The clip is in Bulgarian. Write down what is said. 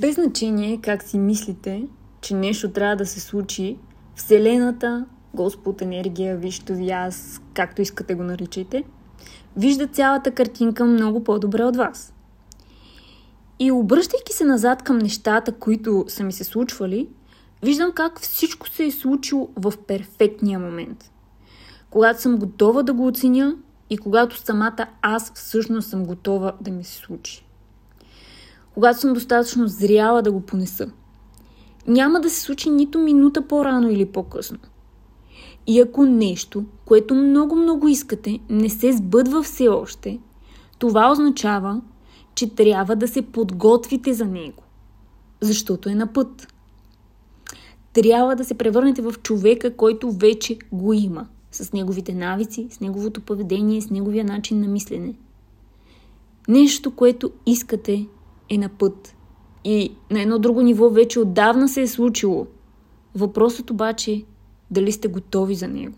Без значение как си мислите, че нещо трябва да се случи, Вселената, Господ, енергия, вижте ви аз, както искате го наричайте, вижда цялата картинка много по-добре от вас. И обръщайки се назад към нещата, които са ми се случвали, виждам как всичко се е случило в перфектния момент. Когато съм готова да го оценя и когато самата аз всъщност съм готова да ми се случи. Когато съм достатъчно зряла да го понеса. Няма да се случи нито минута по-рано или по-късно. И ако нещо, което много-много искате, не се сбъдва все още, това означава, че трябва да се подготвите за него. Защото е на път. Трябва да се превърнете в човека, който вече го има. С неговите навици, с неговото поведение, с неговия начин на мислене. Нещо, което искате, е на път. И на едно друго ниво вече отдавна се е случило. Въпросът обаче е дали сте готови за него.